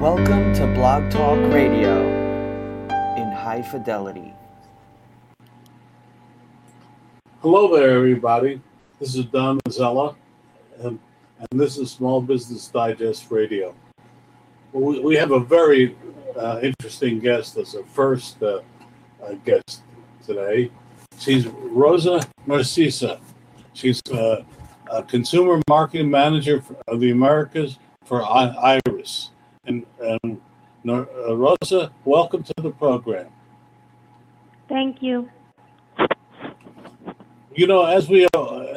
Welcome to Blog Talk Radio in high fidelity. Hello there, everybody. This is Don Mazzella, and, and this is Small Business Digest Radio. We, we have a very uh, interesting guest as our first uh, uh, guest today. She's Rosa Norcisa. She's uh, a consumer marketing manager of the Americas for I- Iris. And, and uh, Rosa, welcome to the program. Thank you. You know, as we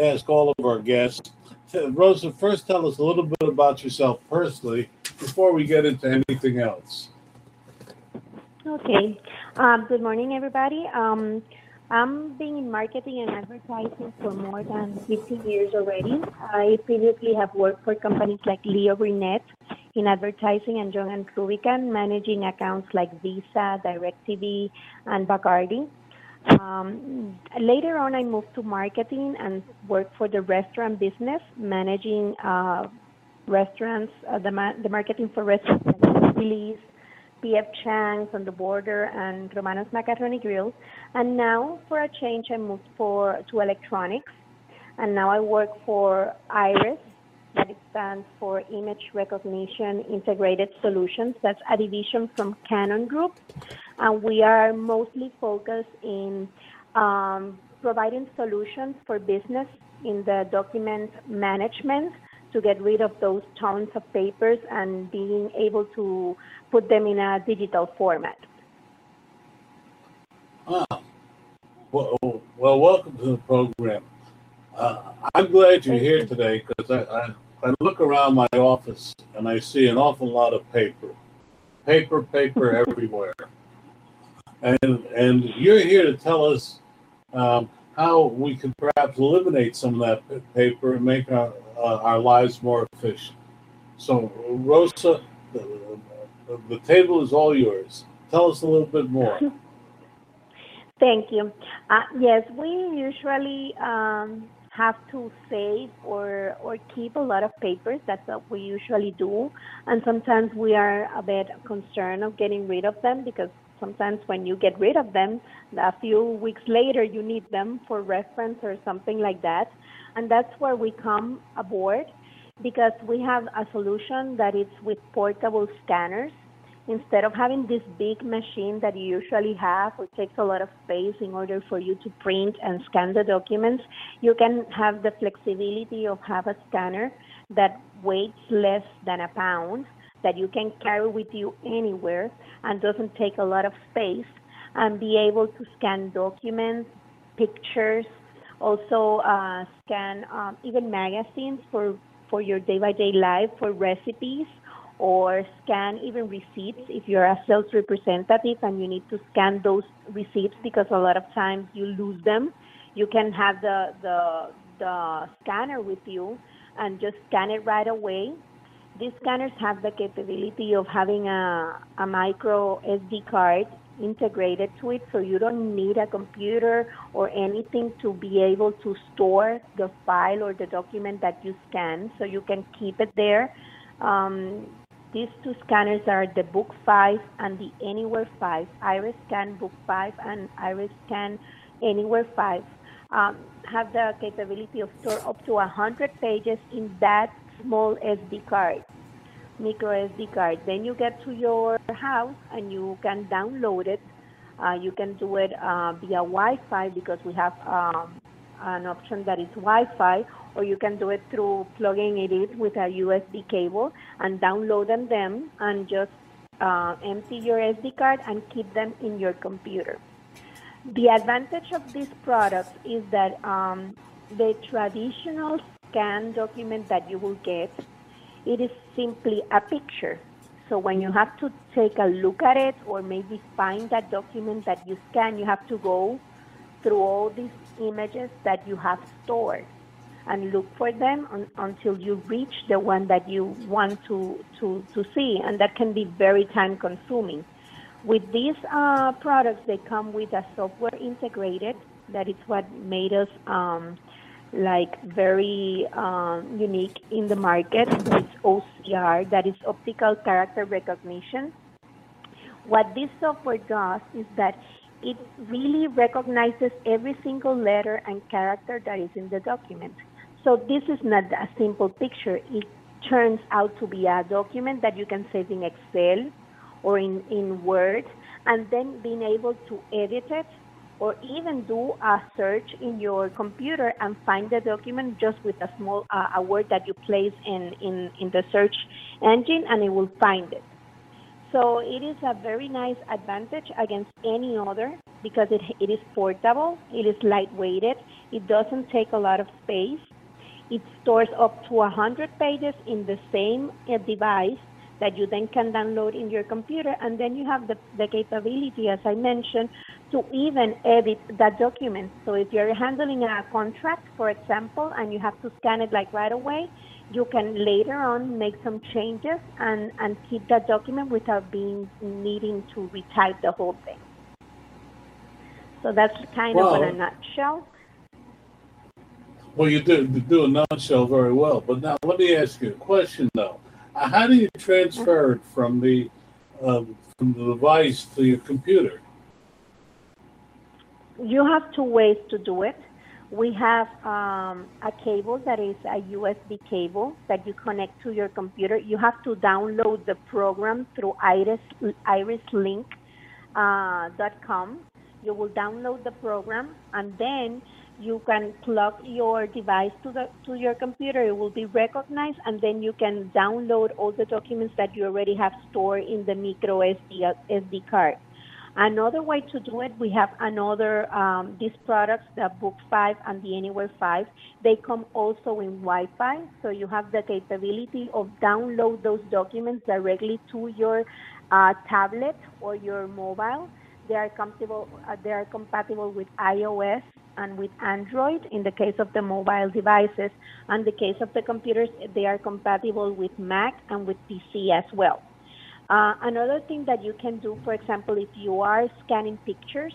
ask all of our guests, Rosa, first tell us a little bit about yourself personally before we get into anything else. Okay. Um, good morning, everybody. Um, I'm being in marketing and advertising for more than 15 years already. I previously have worked for companies like Leo Burnett in advertising and Young and Rubicam, managing accounts like Visa, DirecTV, and Bacardi. Um, later on, I moved to marketing and worked for the restaurant business, managing uh, restaurants, uh, the, ma- the marketing for restaurants like Chili's, P.F. Chang's on the border, and Romano's Macaroni Grill. And now, for a change, I moved for to electronics, and now I work for Iris, that stands for Image Recognition Integrated Solutions. That's a division from Canon Group, and we are mostly focused in um, providing solutions for business in the document management to get rid of those tons of papers and being able to put them in a digital format. Ah, well, well welcome to the program. Uh, I'm glad you're here today because I, I, I, look around my office and I see an awful lot of paper, paper, paper everywhere, and and you're here to tell us um, how we can perhaps eliminate some of that paper and make our uh, our lives more efficient. So, Rosa, the, the table is all yours. Tell us a little bit more. Thank you. Uh, yes, we usually um, have to save or or keep a lot of papers. That's what we usually do, and sometimes we are a bit concerned of getting rid of them because sometimes when you get rid of them, a few weeks later you need them for reference or something like that, and that's where we come aboard because we have a solution that is with portable scanners instead of having this big machine that you usually have, which takes a lot of space in order for you to print and scan the documents, you can have the flexibility of have a scanner that weighs less than a pound that you can carry with you anywhere and doesn't take a lot of space and be able to scan documents, pictures, also uh, scan um, even magazines for, for your day-by-day life, for recipes, or scan even receipts if you're a sales representative and you need to scan those receipts because a lot of times you lose them. You can have the the the scanner with you and just scan it right away. These scanners have the capability of having a, a micro SD card integrated to it, so you don't need a computer or anything to be able to store the file or the document that you scan, so you can keep it there. Um, these two scanners are the Book 5 and the Anywhere 5, Iris Scan Book 5 and Iris Scan Anywhere 5. Um, have the capability of store up to 100 pages in that small SD card, micro SD card. Then you get to your house and you can download it. Uh, you can do it uh, via Wi-Fi because we have um, an option that is Wi-Fi, or you can do it through plugging it in with a USB cable and downloading them and just uh, empty your SD card and keep them in your computer. The advantage of this product is that um, the traditional scan document that you will get it is simply a picture. So when you have to take a look at it or maybe find that document that you scan, you have to go through all these images that you have stored and look for them until you reach the one that you want to, to, to see. And that can be very time consuming. With these uh, products, they come with a software integrated. That is what made us um, like very um, unique in the market. It's OCR, that is optical character recognition. What this software does is that it really recognizes every single letter and character that is in the document. So this is not a simple picture. It turns out to be a document that you can save in Excel or in, in Word, and then being able to edit it or even do a search in your computer and find the document just with a small uh, a word that you place in, in, in the search engine and it will find it. So it is a very nice advantage against any other because it, it is portable, it is lightweighted, it doesn't take a lot of space, it stores up to 100 pages in the same uh, device that you then can download in your computer. And then you have the, the capability, as I mentioned, to even edit that document. So if you're handling a contract, for example, and you have to scan it like right away, you can later on make some changes and, and keep that document without being needing to retype the whole thing. So that's kind of in a nutshell. Well, you do, do a nutshell very well. But now let me ask you a question, though. Uh, how do you transfer it from the um, from the device to your computer? You have two ways to do it. We have um, a cable that is a USB cable that you connect to your computer. You have to download the program through iris, irislink.com. Uh, you will download the program and then you can plug your device to the to your computer it will be recognized and then you can download all the documents that you already have stored in the micro SD, SD card. Another way to do it we have another um, these products the book 5 and the anywhere 5 they come also in wi-fi so you have the capability of download those documents directly to your uh, tablet or your mobile. They are compatible uh, they are compatible with ios and with Android in the case of the mobile devices. And the case of the computers, they are compatible with Mac and with PC as well. Uh, another thing that you can do, for example, if you are scanning pictures,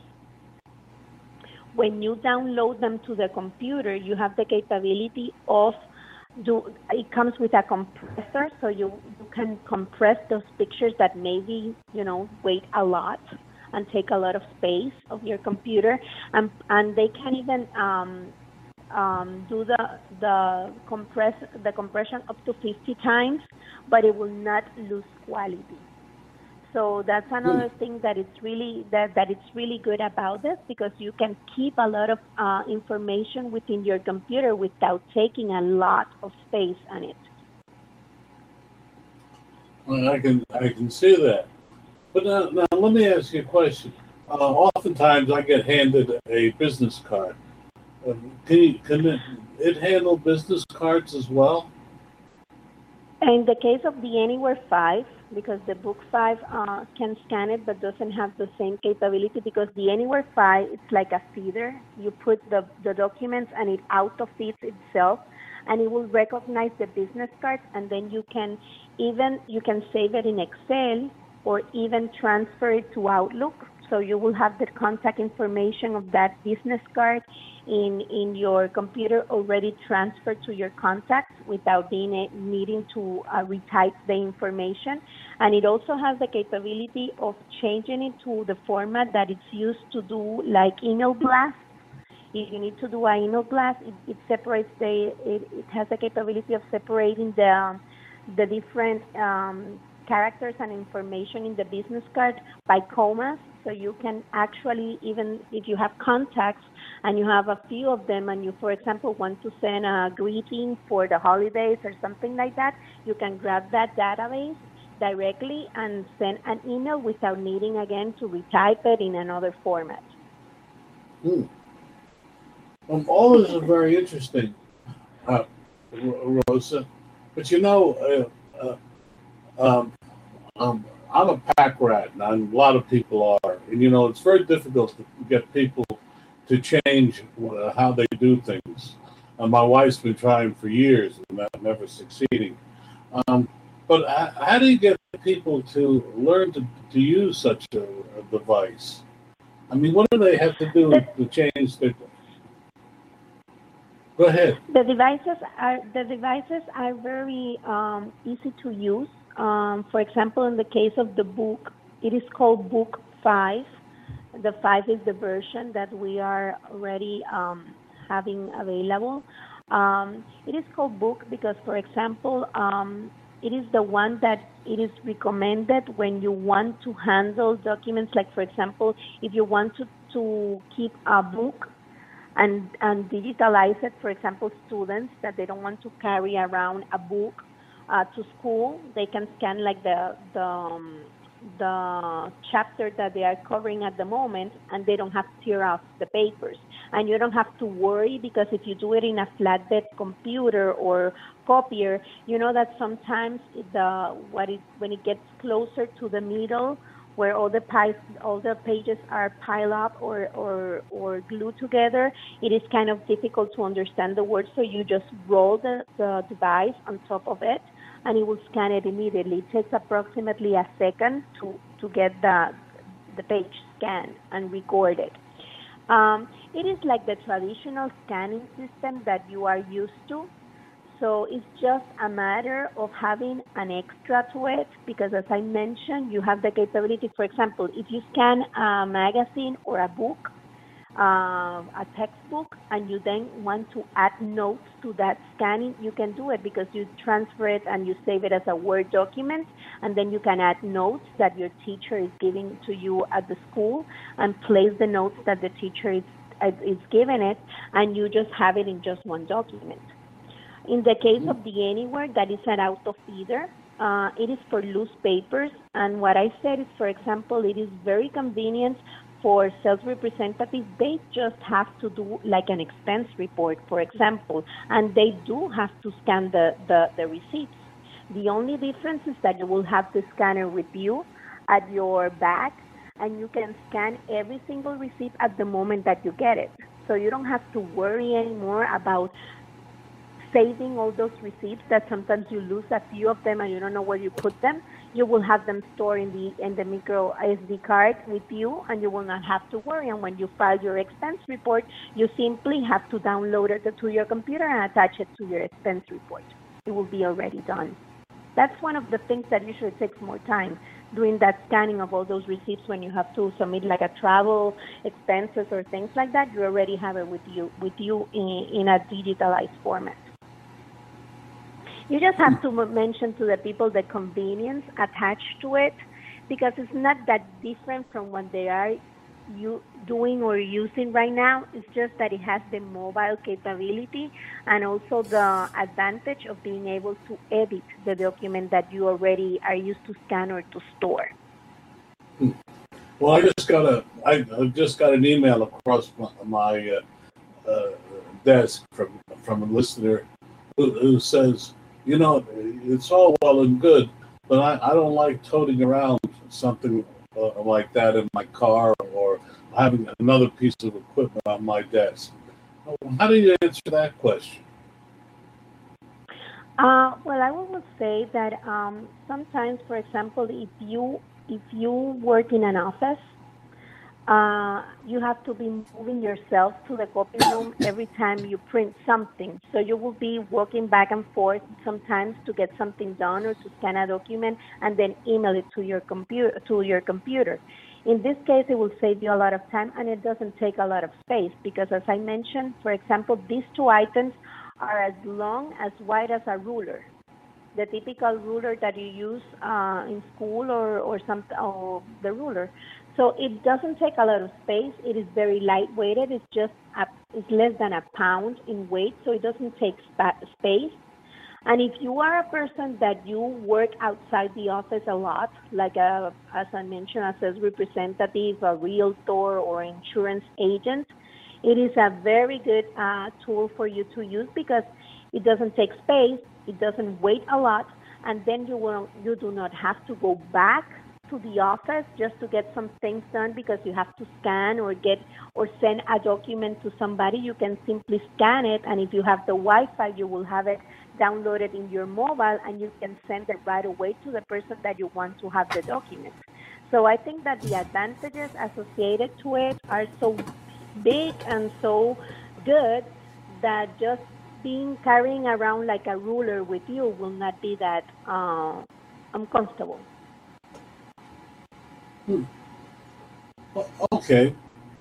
when you download them to the computer, you have the capability of do it comes with a compressor, so you, you can compress those pictures that maybe you know weight a lot and take a lot of space of your computer, and and they can even um, um, do the the compress the compression up to 50 times, but it will not lose quality. So that's another mm. thing that it's really that, that it's really good about this because you can keep a lot of uh, information within your computer without taking a lot of space on it. Well, I can I can see that. But now, now let me ask you a question. Uh, oftentimes, I get handed a business card. Uh, can, you, can it, it handle business cards as well? In the case of the Anywhere 5, because the Book 5 uh, can scan it but doesn't have the same capability because the Anywhere 5, it's like a feeder. You put the, the documents and it auto-feeds itself and it will recognize the business card and then you can even, you can save it in Excel or even transfer it to Outlook. So you will have the contact information of that business card in, in your computer already transferred to your contacts without being a, needing to uh, retype the information. And it also has the capability of changing it to the format that it's used to do like email blast. If you need to do an email blast, it, it separates the, it, it has the capability of separating the, the different um, characters and information in the business card by commas. So you can actually, even if you have contacts and you have a few of them and you, for example, want to send a greeting for the holidays or something like that, you can grab that database directly and send an email without needing again to retype it in another format. Hmm. Um, all is very interesting, uh, Rosa. But you know, uh, uh, um, um, I'm a pack rat, and a lot of people are. And you know, it's very difficult to get people to change how they do things. Uh, my wife's been trying for years and never succeeding. Um, but how, how, do you get people to learn to, to use such a, a, device? I mean, what do they have to do to change their? Go ahead. The devices are the devices are very um, easy to use. Um, for example, in the case of the book, it is called Book Five. The five is the version that we are already um, having available. Um, it is called book because, for example, um, it is the one that it is recommended when you want to handle documents. Like, for example, if you want to, to keep a book and, and digitalize it, for example, students that they don't want to carry around a book uh, to school, they can scan like the, the um, the chapter that they are covering at the moment and they don't have to tear off the papers and you don't have to worry because if you do it in a flatbed computer or copier you know that sometimes the what it when it gets closer to the middle where all the pies, all the pages are piled up or, or or glued together, it is kind of difficult to understand the words. So you just roll the, the device on top of it, and it will scan it immediately. It takes approximately a second to, to get the, the page scanned and recorded. Um, it is like the traditional scanning system that you are used to. So it's just a matter of having an extra to it because, as I mentioned, you have the capability. For example, if you scan a magazine or a book, um, a textbook and you then want to add notes to that scanning, you can do it because you transfer it and you save it as a Word document, and then you can add notes that your teacher is giving to you at the school and place the notes that the teacher is, uh, is giving it, and you just have it in just one document. In the case of the Anywhere, that is an out of either. Uh, it is for loose papers, and what I said is, for example, it is very convenient for sales representatives, they just have to do like an expense report, for example, and they do have to scan the, the, the receipts. The only difference is that you will have the scanner with you at your back, and you can scan every single receipt at the moment that you get it. So you don't have to worry anymore about saving all those receipts that sometimes you lose a few of them and you don't know where you put them you will have them stored in the in the micro SD card with you, and you will not have to worry. And when you file your expense report, you simply have to download it to your computer and attach it to your expense report. It will be already done. That's one of the things that usually takes more time doing that scanning of all those receipts when you have to submit like a travel expenses or things like that. You already have it with you with you in, in a digitalized format. You just have to mention to the people the convenience attached to it because it's not that different from what they are you doing or using right now. It's just that it has the mobile capability and also the advantage of being able to edit the document that you already are used to scan or to store. Hmm. Well, I just got a I just got an email across my, uh, uh, desk from from a listener who, who says you know, it's all well and good, but I, I don't like toting around something uh, like that in my car or having another piece of equipment on my desk. How do you answer that question? Uh, well, I would say that um, sometimes, for example, if you if you work in an office uh, you have to be moving yourself to the copy room every time you print something. So you will be walking back and forth sometimes to get something done or to scan a document and then email it to your computer to your computer. In this case, it will save you a lot of time and it doesn't take a lot of space because, as I mentioned, for example, these two items are as long as wide as a ruler the typical ruler that you use uh, in school or or some or the ruler. So it doesn't take a lot of space. It is very lightweighted. It's just a, it's less than a pound in weight, so it doesn't take spa- space. And if you are a person that you work outside the office a lot, like a, as I mentioned, a sales representative, a realtor, or insurance agent, it is a very good uh, tool for you to use because it doesn't take space It doesn't wait a lot, and then you will you do not have to go back to the office just to get some things done because you have to scan or get or send a document to somebody. You can simply scan it, and if you have the Wi-Fi, you will have it downloaded in your mobile, and you can send it right away to the person that you want to have the document. So I think that the advantages associated to it are so big and so good that just being carrying around like a ruler with you will not be that uh, uncomfortable. Hmm. Well, okay.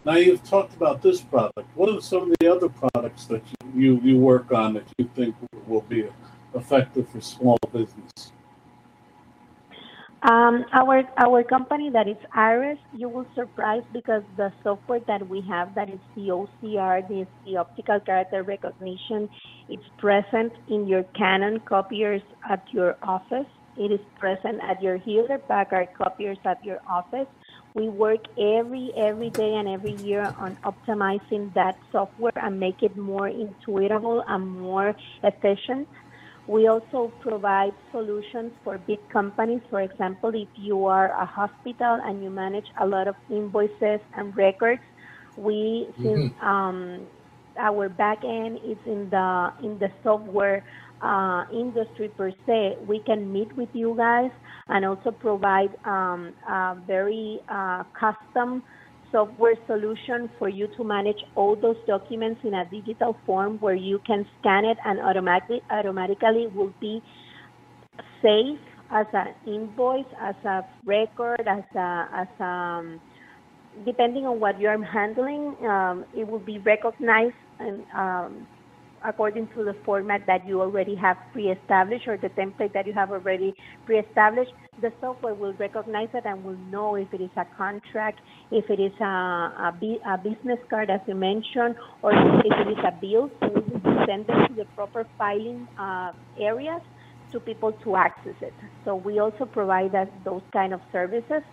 Now you've talked about this product. What are some of the other products that you, you, you work on that you think will be effective for small business? Um, our our company that is Iris, you will surprise because the software that we have that is the OCR, the, the optical character recognition, it's present in your Canon copiers at your office. It is present at your Hewlett Packard copiers at your office. We work every every day and every year on optimizing that software and make it more intuitable and more efficient we also provide solutions for big companies. For example, if you are a hospital and you manage a lot of invoices and records, we mm-hmm. since um, our back end is in the in the software uh, industry per se, we can meet with you guys and also provide um, a very uh, custom software solution for you to manage all those documents in a digital form where you can scan it and automatically automatically will be saved as an invoice, as a record, as a as a um, depending on what you're handling, um, it will be recognized and um, according to the format that you already have pre-established or the template that you have already pre-established, the software will recognize it and will know if it is a contract, if it is a, a, a business card, as you mentioned, or if it is a bill. So it will send them to the proper filing uh, areas to people to access it. So we also provide us those kind of services.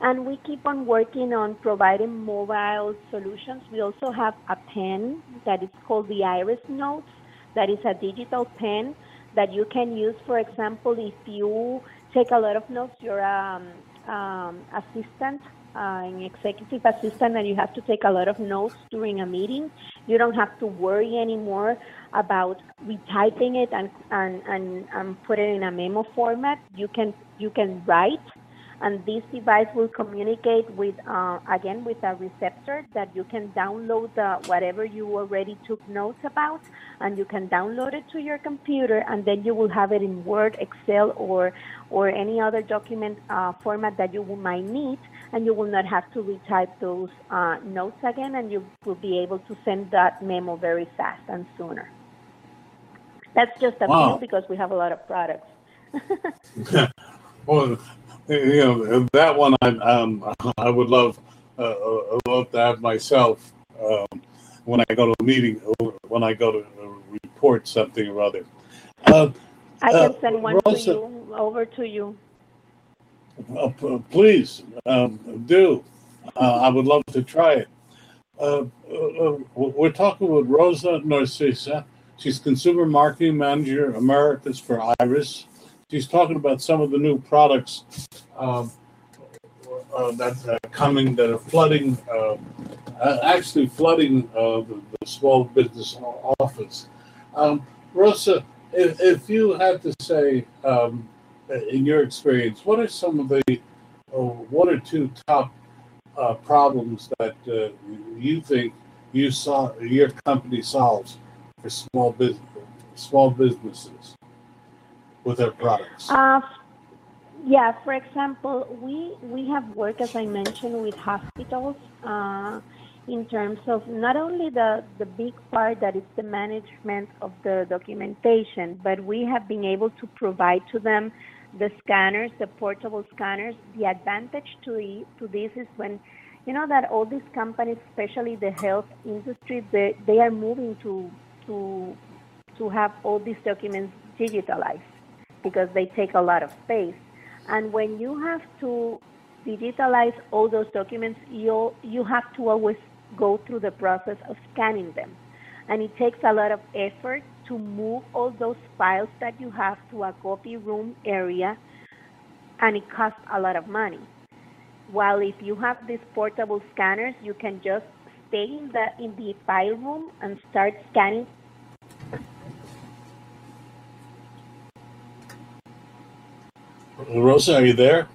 And we keep on working on providing mobile solutions. We also have a pen that is called the Iris Notes, that is a digital pen that you can use, for example, if you take a lot of notes, you're an um, um, assistant, uh, an executive assistant, and you have to take a lot of notes during a meeting. You don't have to worry anymore about retyping it and, and, and, and put it in a memo format. You can you can write and this device will communicate with uh, again with a receptor that you can download the, whatever you already took notes about and you can download it to your computer and then you will have it in word excel or or any other document uh, format that you might need and you will not have to retype those uh, notes again and you will be able to send that memo very fast and sooner that's just a wow. few because we have a lot of products well you know that one I um I would love uh, uh love to have myself um, when I go to a meeting or when I go to report something or other. Uh, I can uh, send one Rosa, to you over to you. Uh, please um, do. Uh, I would love to try it. we're talking with Rosa Norcisa. She's Consumer Marketing Manager Americas for Iris she's talking about some of the new products um, uh, that are coming that are flooding, uh, actually flooding uh, the, the, small business office. Um, Rosa, if, if, you had to say, um, in your experience, what are some of the uh, one or two top uh, problems that uh, you think you saw your company solves for small business small businesses? With their products? Uh, yeah, for example, we we have worked, as I mentioned, with hospitals uh, in terms of not only the the big part that is the management of the documentation, but we have been able to provide to them the scanners, the portable scanners. The advantage to to this is when you know that all these companies, especially the health industry, they, they are moving to to to have all these documents digitalized because they take a lot of space. And when you have to digitalize all those documents, you you have to always go through the process of scanning them, and it takes a lot of effort to move all those files that you have to a copy room area, and it costs a lot of money. While if you have these portable scanners, you can just stay in the in the file room and start scanning Rosa, are you there?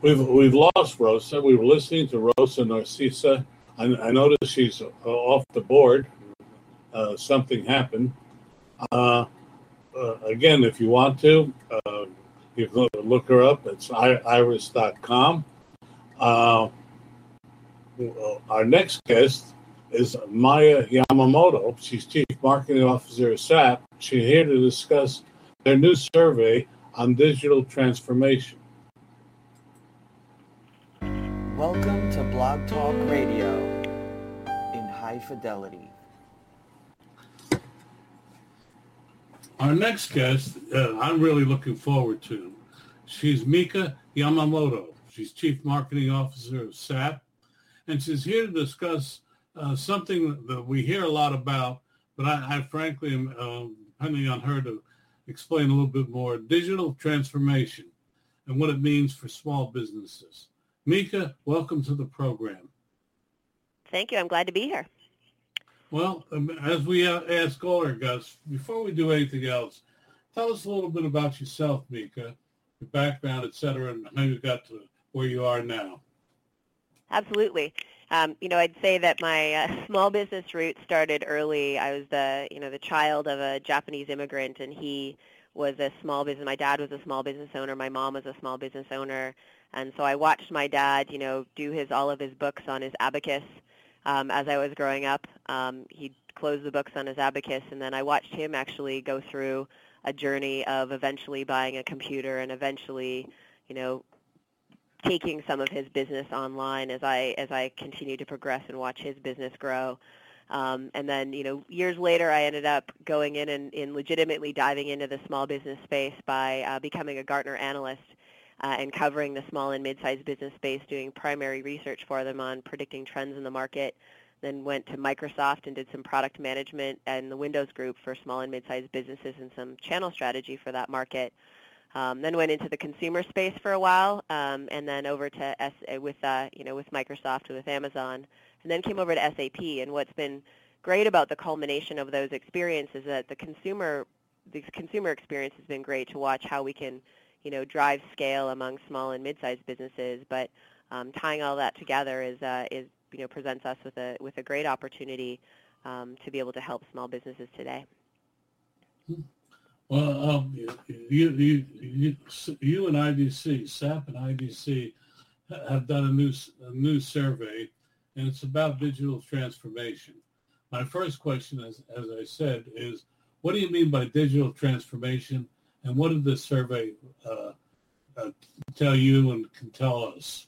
We've we've lost Rosa. We were listening to Rosa Norcisa. I, I noticed she's uh, off the board. Uh, something happened. Uh, uh, again, if you want to, uh, you can look her up. It's iris.com. Uh, our next guest is Maya Yamamoto. She's Chief Marketing Officer of SAP. She's here to discuss their new survey on digital transformation. Welcome to Blog Talk Radio in high fidelity. Our next guest, uh, I'm really looking forward to. She's Mika Yamamoto. She's Chief Marketing Officer of SAP, and she's here to discuss uh, something that we hear a lot about, but I, I frankly am uh, depending on her to explain a little bit more, digital transformation and what it means for small businesses. Mika, welcome to the program. Thank you. I'm glad to be here. Well, um, as we uh, ask all our guests, before we do anything else, tell us a little bit about yourself, Mika, your background, et cetera, and how you got to where you are now. Absolutely. Um, you know, I'd say that my uh, small business route started early. I was the, you know, the child of a Japanese immigrant, and he was a small business. My dad was a small business owner. My mom was a small business owner. And so I watched my dad, you know, do his all of his books on his abacus um, as I was growing up. Um, he'd close the books on his abacus, and then I watched him actually go through a journey of eventually buying a computer and eventually, you know, taking some of his business online as I as I continued to progress and watch his business grow. Um, and then, you know, years later, I ended up going in and, in legitimately diving into the small business space by uh, becoming a Gartner analyst uh, and covering the small and mid-sized business space, doing primary research for them on predicting trends in the market. Then went to Microsoft and did some product management and the Windows group for small and mid-sized businesses and some channel strategy for that market. Um, then went into the consumer space for a while, um, and then over to S- uh, with uh, you know with Microsoft with Amazon, and then came over to SAP. And what's been great about the culmination of those experiences is that the consumer the consumer experience has been great to watch how we can you know, drive scale among small and mid-sized businesses. But um, tying all that together is, uh, is, you know, presents us with a, with a great opportunity um, to be able to help small businesses today. Well, um, you, you, you, you and IDC, SAP and IDC, have done a new, a new survey, and it's about digital transformation. My first question, as, as I said, is what do you mean by digital transformation, and what did this survey uh, uh, tell you and can tell us?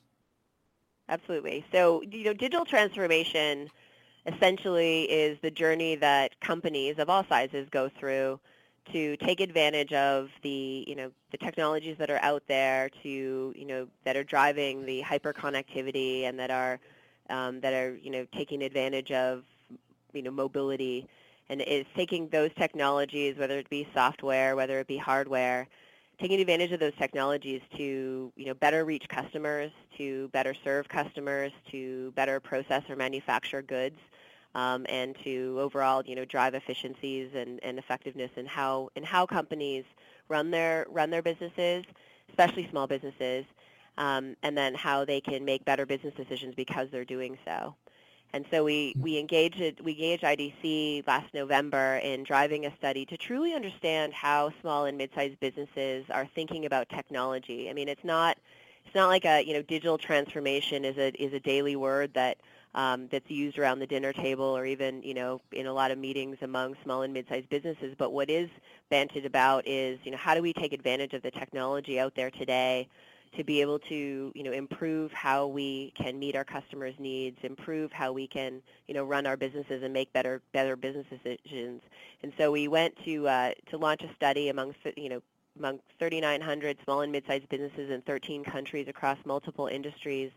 Absolutely. So, you know, digital transformation essentially is the journey that companies of all sizes go through to take advantage of the, you know, the technologies that are out there to, you know, that are driving the hyperconnectivity and that are, um, that are, you know, taking advantage of, you know, mobility and is taking those technologies, whether it be software, whether it be hardware, taking advantage of those technologies to you know better reach customers, to better serve customers, to better process or manufacture goods, um, and to overall you know drive efficiencies and, and effectiveness in how in how companies run their run their businesses, especially small businesses, um, and then how they can make better business decisions because they're doing so. And so we, we engaged we engaged IDC last November in driving a study to truly understand how small and mid-sized businesses are thinking about technology. I mean, it's not it's not like a you know digital transformation is a is a daily word that um, that's used around the dinner table or even you know in a lot of meetings among small and mid-sized businesses. But what is banted about is you know how do we take advantage of the technology out there today to be able to you know improve how we can meet our customers' needs, improve how we can you know run our businesses and make better better business decisions. And so we went to uh, to launch a study among you know among 3,900 small and mid-sized businesses in 13 countries across multiple industries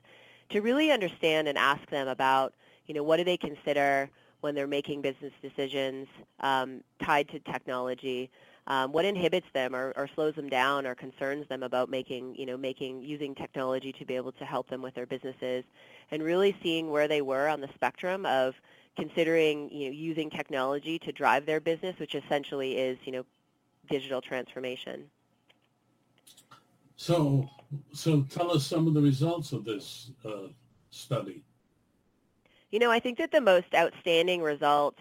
to really understand and ask them about, you know, what do they consider when they're making business decisions um, tied to technology? Um, what inhibits them or, or, slows them down or concerns them about making, you know, making using technology to be able to help them with their businesses, and really seeing where they were on the spectrum of considering, you know, using technology to drive their business, which essentially is, you know, digital transformation. So, so tell us some of the results of this uh, study. You know, I think that the most outstanding result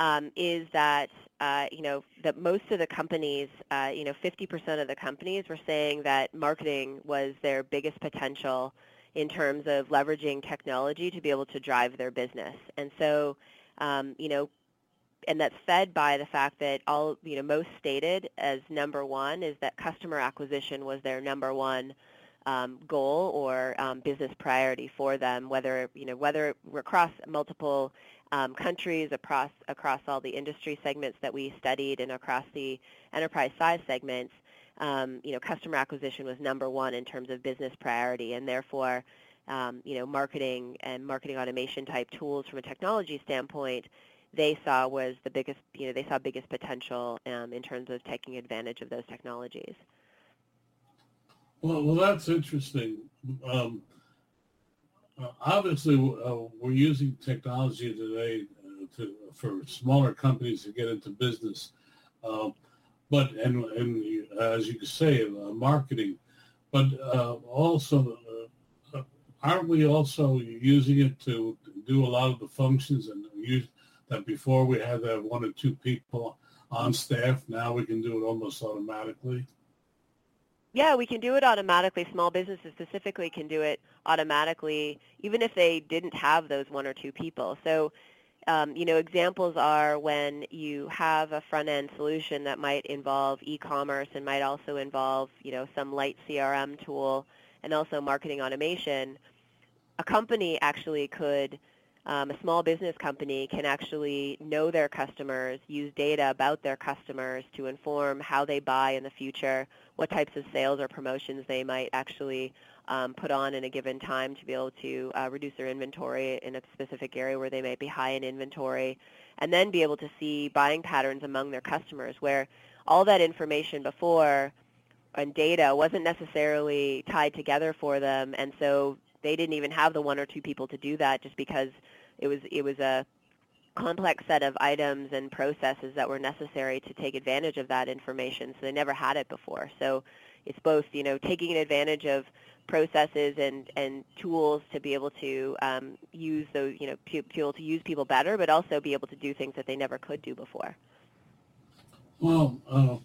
um, is that uh, you know that most of the companies, uh, you know, 50% of the companies were saying that marketing was their biggest potential in terms of leveraging technology to be able to drive their business. And so, um, you know, and that's fed by the fact that all you know most stated as number one is that customer acquisition was their number one um, goal or um, business priority for them, whether you know whether across multiple um, countries, across across all the industry segments that we studied, and across the enterprise size segments. Um, you know, customer acquisition was number one in terms of business priority, and therefore, um, you know, marketing and marketing automation type tools from a technology standpoint they saw was the biggest, you know, they saw biggest potential um, in terms of taking advantage of those technologies. Well, well, that's interesting. Um, obviously, uh, we're using technology today uh, to, for smaller companies to get into business, um, but and and as you say, uh, marketing, but uh, also. Uh, aren't we also using it to do a lot of the functions and use that before we had to have one or two people on staff. Now we can do it almost automatically. Yeah, we can do it automatically. Small businesses specifically can do it automatically, even if they didn't have those one or two people. So, um, you know, examples are when you have a front-end solution that might involve e-commerce and might also involve, you know, some light CRM tool and also marketing automation. A company actually could um, a small business company can actually know their customers, use data about their customers to inform how they buy in the future, what types of sales or promotions they might actually um, put on in a given time to be able to uh, reduce their inventory in a specific area where they might be high in inventory, and then be able to see buying patterns among their customers where all that information before and data wasn't necessarily tied together for them, and so they didn't even have the one or two people to do that just because it was it was a complex set of items and processes that were necessary to take advantage of that information. So they never had it before. So it's both, you know, taking advantage of processes and, and tools to be able to um, use those, you know, be to use people better, but also be able to do things that they never could do before. Well, uh,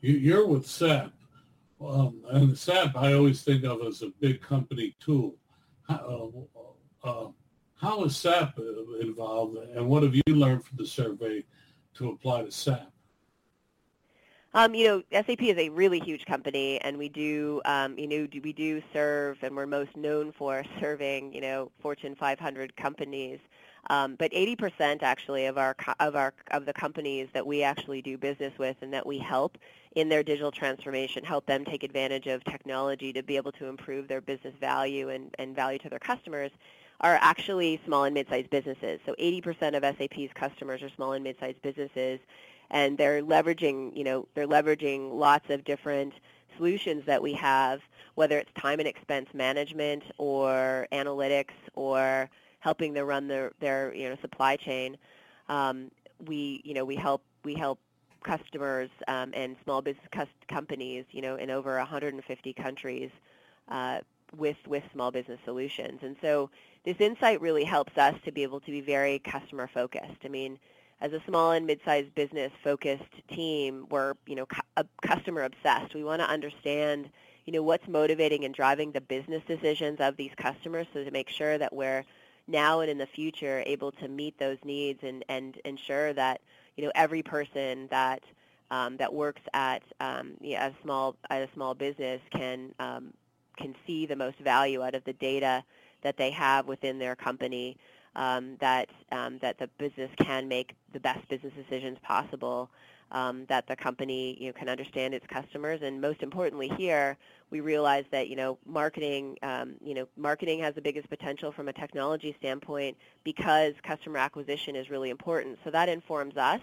you, are with SAP. Um, and SAP I always think of as a big company tool. Uh, uh, how is SAP involved, and what have you learned from the survey to apply to SAP? Um, you know, SAP is a really huge company, and we do, um, you know, we do serve, and we're most known for serving, you know, Fortune 500 companies. Um, but 80% actually of our of our of the companies that we actually do business with and that we help in their digital transformation, help them take advantage of technology to be able to improve their business value and, and value to their customers are actually small and mid-sized businesses. So 80% of SAP's customers are small and mid-sized businesses, and they're leveraging, you know, they're leveraging lots of different solutions that we have, whether it's time and expense management or analytics or helping them run their, their you know, supply chain. Um, we, you know, we help we help customers um, and small business companies, you know, in over 150 countries uh, with with small business solutions. And so this insight really helps us to be able to be very customer focused. I mean, as a small and mid-sized business focused team, we're you know cu- customer obsessed. We want to understand you know, what's motivating and driving the business decisions of these customers so to make sure that we're now and in the future able to meet those needs and, and ensure that, you know, every person that um, that works at um, you know, a small at a small business can um, can see the most value out of the data that they have within their company. Um, that um, that the business can make the best business decisions possible um, that the company you know, can understand its customers. And most importantly here, we realize that you know marketing um, you know marketing has the biggest potential from a technology standpoint because customer acquisition is really important. So that informs us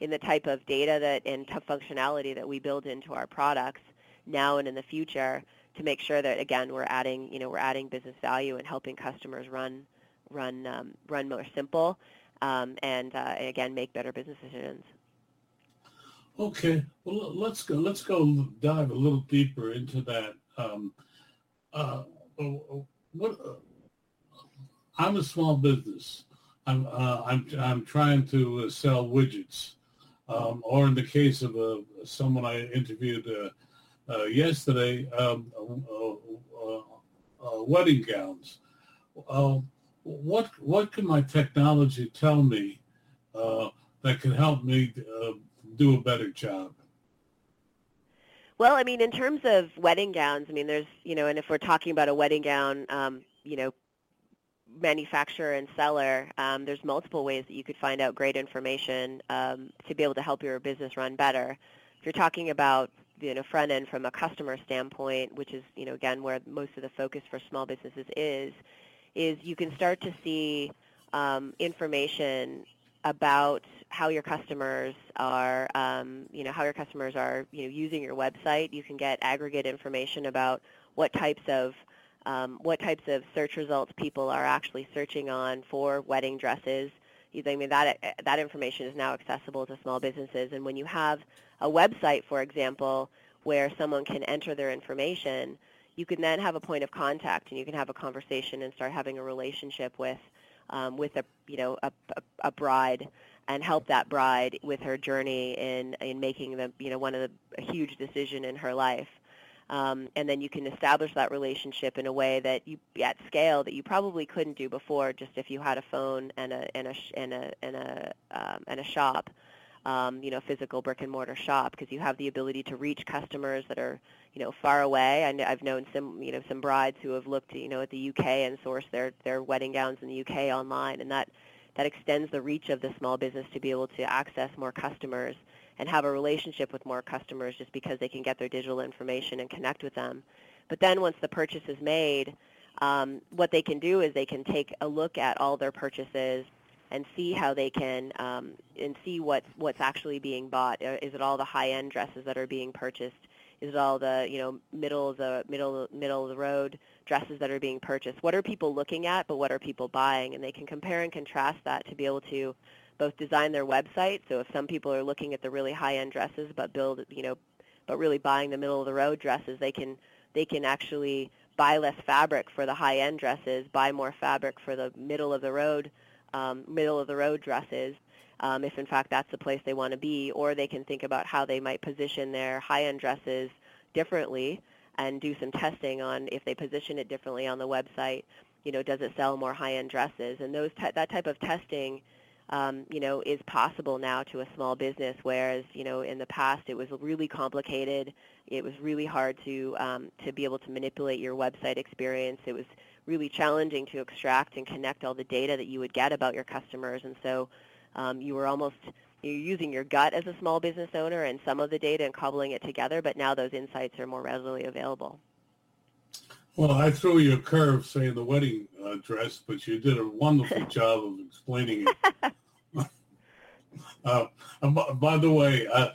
in the type of data that and functionality that we build into our products now and in the future to make sure that again we're adding you know we're adding business value and helping customers run run um, run more simple um, and uh, again make better business decisions. Okay, well let's go. Let's go dive a little deeper into that. Um, uh, what? Uh, I'm a small business. I'm uh, I'm I'm trying to uh, sell widgets, um, or in the case of uh, someone I interviewed uh, yesterday, um, wedding gowns. what what can my technology tell me that can help me do a better job? Well, I mean, in terms of wedding gowns, I mean, there's, you know, and if we're talking about a wedding gown, um, you know, manufacturer and seller, um, there's multiple ways that you could find out great information um, to be able to help your business run better. If you're talking about, you know, front end from a customer standpoint, which is, you know, again, where most of the focus for small businesses is, is you can start to see um, information about how your customers are, um, you know, how your customers are, you know, using your website. You can get aggregate information about what types of um, what types of search results people are actually searching on for wedding dresses. I mean, that that information is now accessible to small businesses. And when you have a website, for example, where someone can enter their information, you can then have a point of contact and you can have a conversation and start having a relationship with um, with a you know a, a, a bride and help that bride with her journey in in making the you know one of the huge decision in her life. Um, and then you can establish that relationship in a way that you at scale that you probably couldn't do before just if you had a phone and a and a and a and a um, and a shop um, you know, physical brick and mortar shop because you have the ability to reach customers that are, you know, far away. I I've known some, you know, some brides who have looked, you know, at the UK and sourced their their wedding gowns in the UK online, and that that extends the reach of the small business to be able to access more customers and have a relationship with more customers just because they can get their digital information and connect with them. But then once the purchase is made, um, what they can do is they can take a look at all their purchases and see how they can um, and see what's what's actually being bought. Uh, is it all the high-end dresses that are being purchased? Is it all the you know middle of the middle middle of the road dresses that are being purchased? What are people looking at, but what are people buying? And they can compare and contrast that to be able to both design their website. So if some people are looking at the really high-end dresses, but build you know, but really buying the middle of the road dresses, they can they can actually buy less fabric for the high-end dresses, buy more fabric for the middle of the road um, middle of the road dresses, um, if in fact that's the place they want to be, or they can think about how they might position their high-end dresses differently and do some testing on if they position it differently on the website, you know, does it sell more high-end dresses? And those that type of testing, um, you know, is possible now to a small business, whereas, you know, in the past it was really complicated. It was really hard to um, to be able to manipulate your website experience. It was really challenging to extract and connect all the data that you would get about your customers. And so um, you were almost you're using your gut as a small business owner and some of the data and cobbling it together, but now those insights are more readily available. Well, I threw you a curve saying the wedding uh, dress, but you did a wonderful job of explaining it. uh, by the way, uh,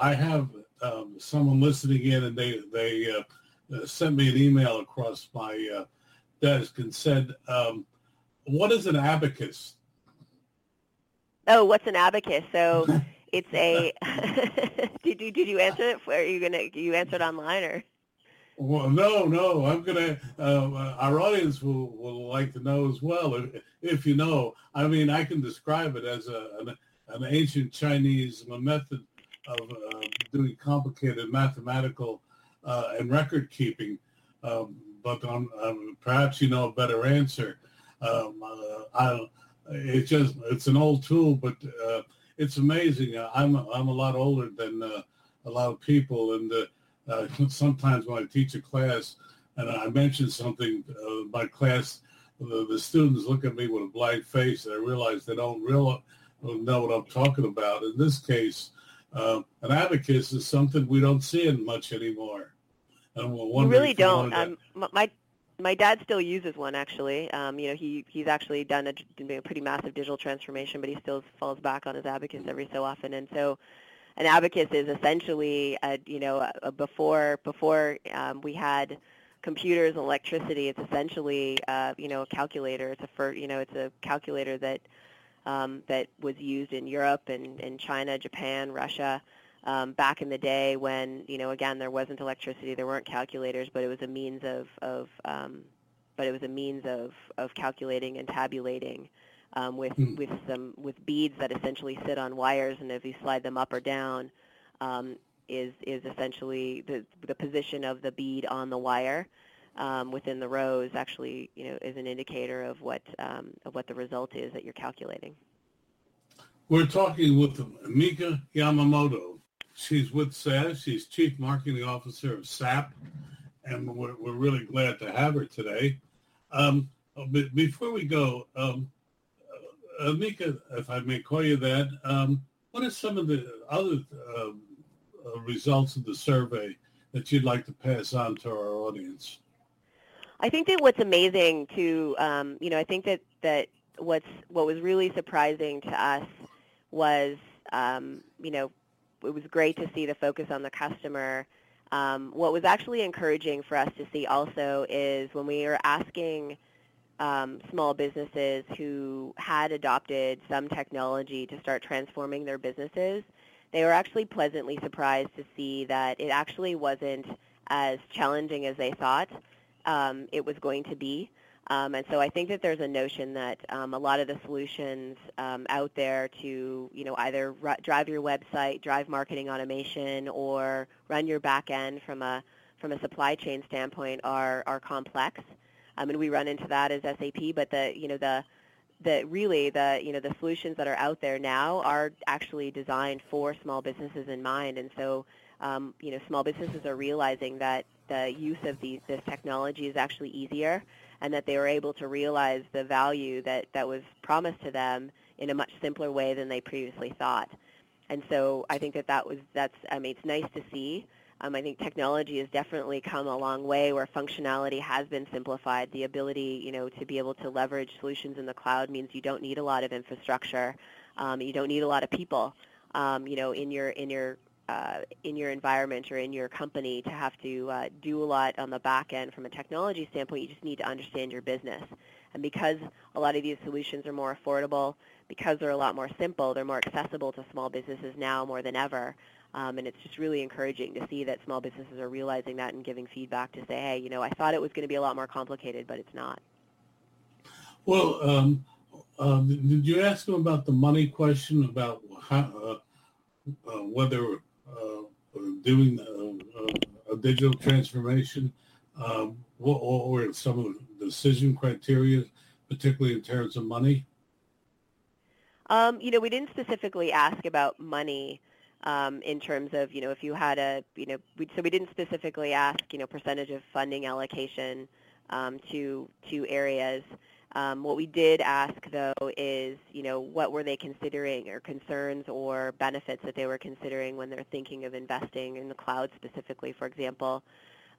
I have um, someone listening in, and they they uh, sent me an email across my uh, desk and said, um, "What is an abacus?" Oh, what's an abacus? So it's a. did you did you answer it? Are you gonna you answered online or? Well, no, no. I'm gonna. Uh, our audience will, will like to know as well, if, if you know. I mean, I can describe it as a an, an ancient Chinese method of uh, doing complicated mathematical uh, and record keeping. Um, but um, um, perhaps you know a better answer. Um, uh, it's just it's an old tool, but uh, it's amazing. I'm I'm a lot older than uh, a lot of people, and uh, uh, sometimes when I teach a class and I mention something, uh, my class, the, the, students look at me with a blank face, and I realize they don't really know what I'm talking about. In this case, uh, an abacus is something we don't see in much anymore. And we really don't. Um, my my dad still uses one actually. Um, you know, he he's actually done a, a pretty massive digital transformation, but he still falls back on his abacus every so often. And so, an abacus is essentially, a, you know, a, a before before um, we had computers and electricity. It's essentially, uh, you know, a calculator. It's a for, you know, it's a calculator that um, that was used in Europe and, and China, Japan, Russia um, back in the day when, you know, again, there wasn't electricity, there weren't calculators, but it was a means of, of um, but it was a means of, of calculating and tabulating um, with, mm. with some with beads that essentially sit on wires, and if you slide them up or down, um, is is essentially the the position of the bead on the wire um, within the rows actually you know is an indicator of what um, of what the result is that you're calculating. We're talking with Mika Yamamoto, She's with SAS. She's Chief Marketing Officer of SAP, and we're, we're really glad to have her today. Um, before we go, um, uh, Mika, if I may call you that, um, what are some of the other um, uh, results of the survey that you'd like to pass on to our audience? I think that what's amazing to, um, you know, I think that, that what's what was really surprising to us was, um, you know, it was great to see the focus on the customer. Um, what was actually encouraging for us to see also is when we were asking um, small businesses who had adopted some technology to start transforming their businesses, they were actually pleasantly surprised to see that it actually wasn't as challenging as they thought um, it was going to be. Um, and so I think that there's a notion that um, a lot of the solutions um, out there to, you know, either r- drive your website, drive marketing automation, or run your back end from a from a supply chain standpoint are are complex. I mean, we run into that as SAP, but the you know the the really the you know the solutions that are out there now are actually designed for small businesses in mind, and so um, you know small businesses are realizing that the use of these this technology is actually easier and that they were able to realize the value that, that was promised to them in a much simpler way than they previously thought. And so I think that that was, that's, I mean, it's nice to see. Um, I think technology has definitely come a long way where functionality has been simplified. The ability, you know, to be able to leverage solutions in the cloud means you don't need a lot of infrastructure. Um, you don't need a lot of people, um, you know, in your in your uh, in your environment or in your company to have to uh, do a lot on the back end from a technology standpoint. You just need to understand your business. And because a lot of these solutions are more affordable, because they're a lot more simple, they're more accessible to small businesses now more than ever. Um, and it's just really encouraging to see that small businesses are realizing that and giving feedback to say, hey, you know, I thought it was going to be a lot more complicated, but it's not. Well, um, uh, did you ask them about the money question about how, uh, uh whether doing a, a, digital transformation? Um, what, what were some of the decision criteria, particularly in terms of money? Um, you know, we didn't specifically ask about money um, in terms of, you know, if you had a, you know, we, so we didn't specifically ask, you know, percentage of funding allocation um, to to areas. Um, what we did ask, though, is, you know, what were they considering or concerns or benefits that they were considering when they're thinking of investing in the cloud specifically, for example.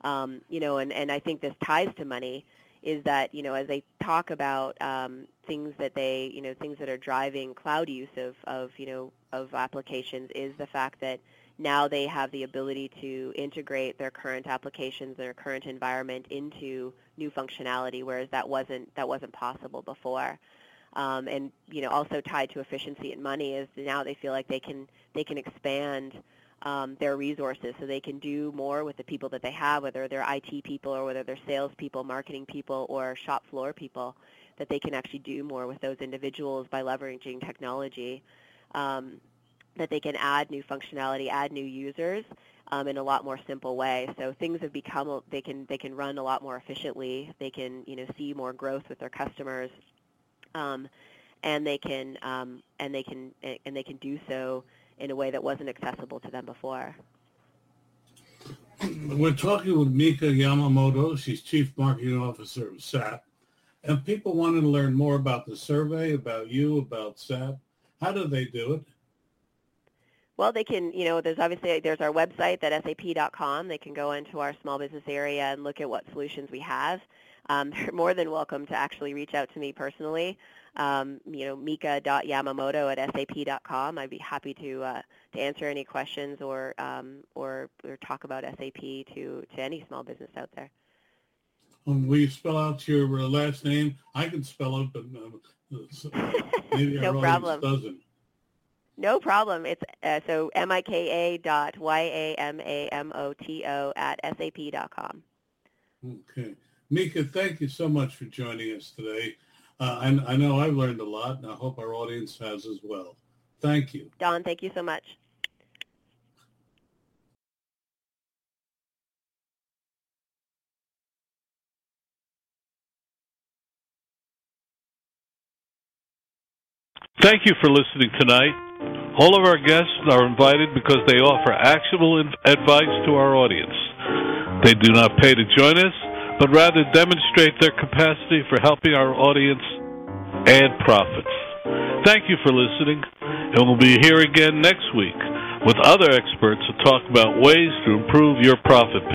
Um, you know, and, and I think this ties to money is that, you know, as they talk about um, things that they, you know, things that are driving cloud use of, of, you know, of applications is the fact that now they have the ability to integrate their current applications, their current environment into new functionality, whereas that wasn't that wasn't possible before. Um, and you know, also tied to efficiency and money is now they feel like they can they can expand um, their resources so they can do more with the people that they have, whether they're IT people or whether they're sales people, marketing people, or shop floor people, that they can actually do more with those individuals by leveraging technology. Um, that they can add new functionality, add new users um, in a lot more simple way. So things have become they can they can run a lot more efficiently. They can you know see more growth with their customers, um, and they can um, and they can and they can do so in a way that wasn't accessible to them before. We're talking with Mika Yamamoto. She's Chief Marketing Officer of SAP. And people wanted to learn more about the survey, about you, about SAP. How do they do it? Well, they can, you know, there's obviously, there's our website, that sap.com. They can go into our small business area and look at what solutions we have. Um, they're more than welcome to actually reach out to me personally. Um, you know, mika.yamamoto at sap.com. I'd be happy to uh, to answer any questions or, um, or or talk about SAP to to any small business out there. Um, will you spell out your uh, last name? I can spell it, but uh, maybe no our problem. doesn't. No problem. It's uh, so M-I-K-A dot Y-A-M-A-M-O-T-O at S-A-P dot com. Okay. Mika, thank you so much for joining us today. Uh, I, I know I've learned a lot, and I hope our audience has as well. Thank you. Don, thank you so much. Thank you for listening tonight. All of our guests are invited because they offer actionable advice to our audience. They do not pay to join us, but rather demonstrate their capacity for helping our audience and profits. Thank you for listening, and we'll be here again next week with other experts to talk about ways to improve your profit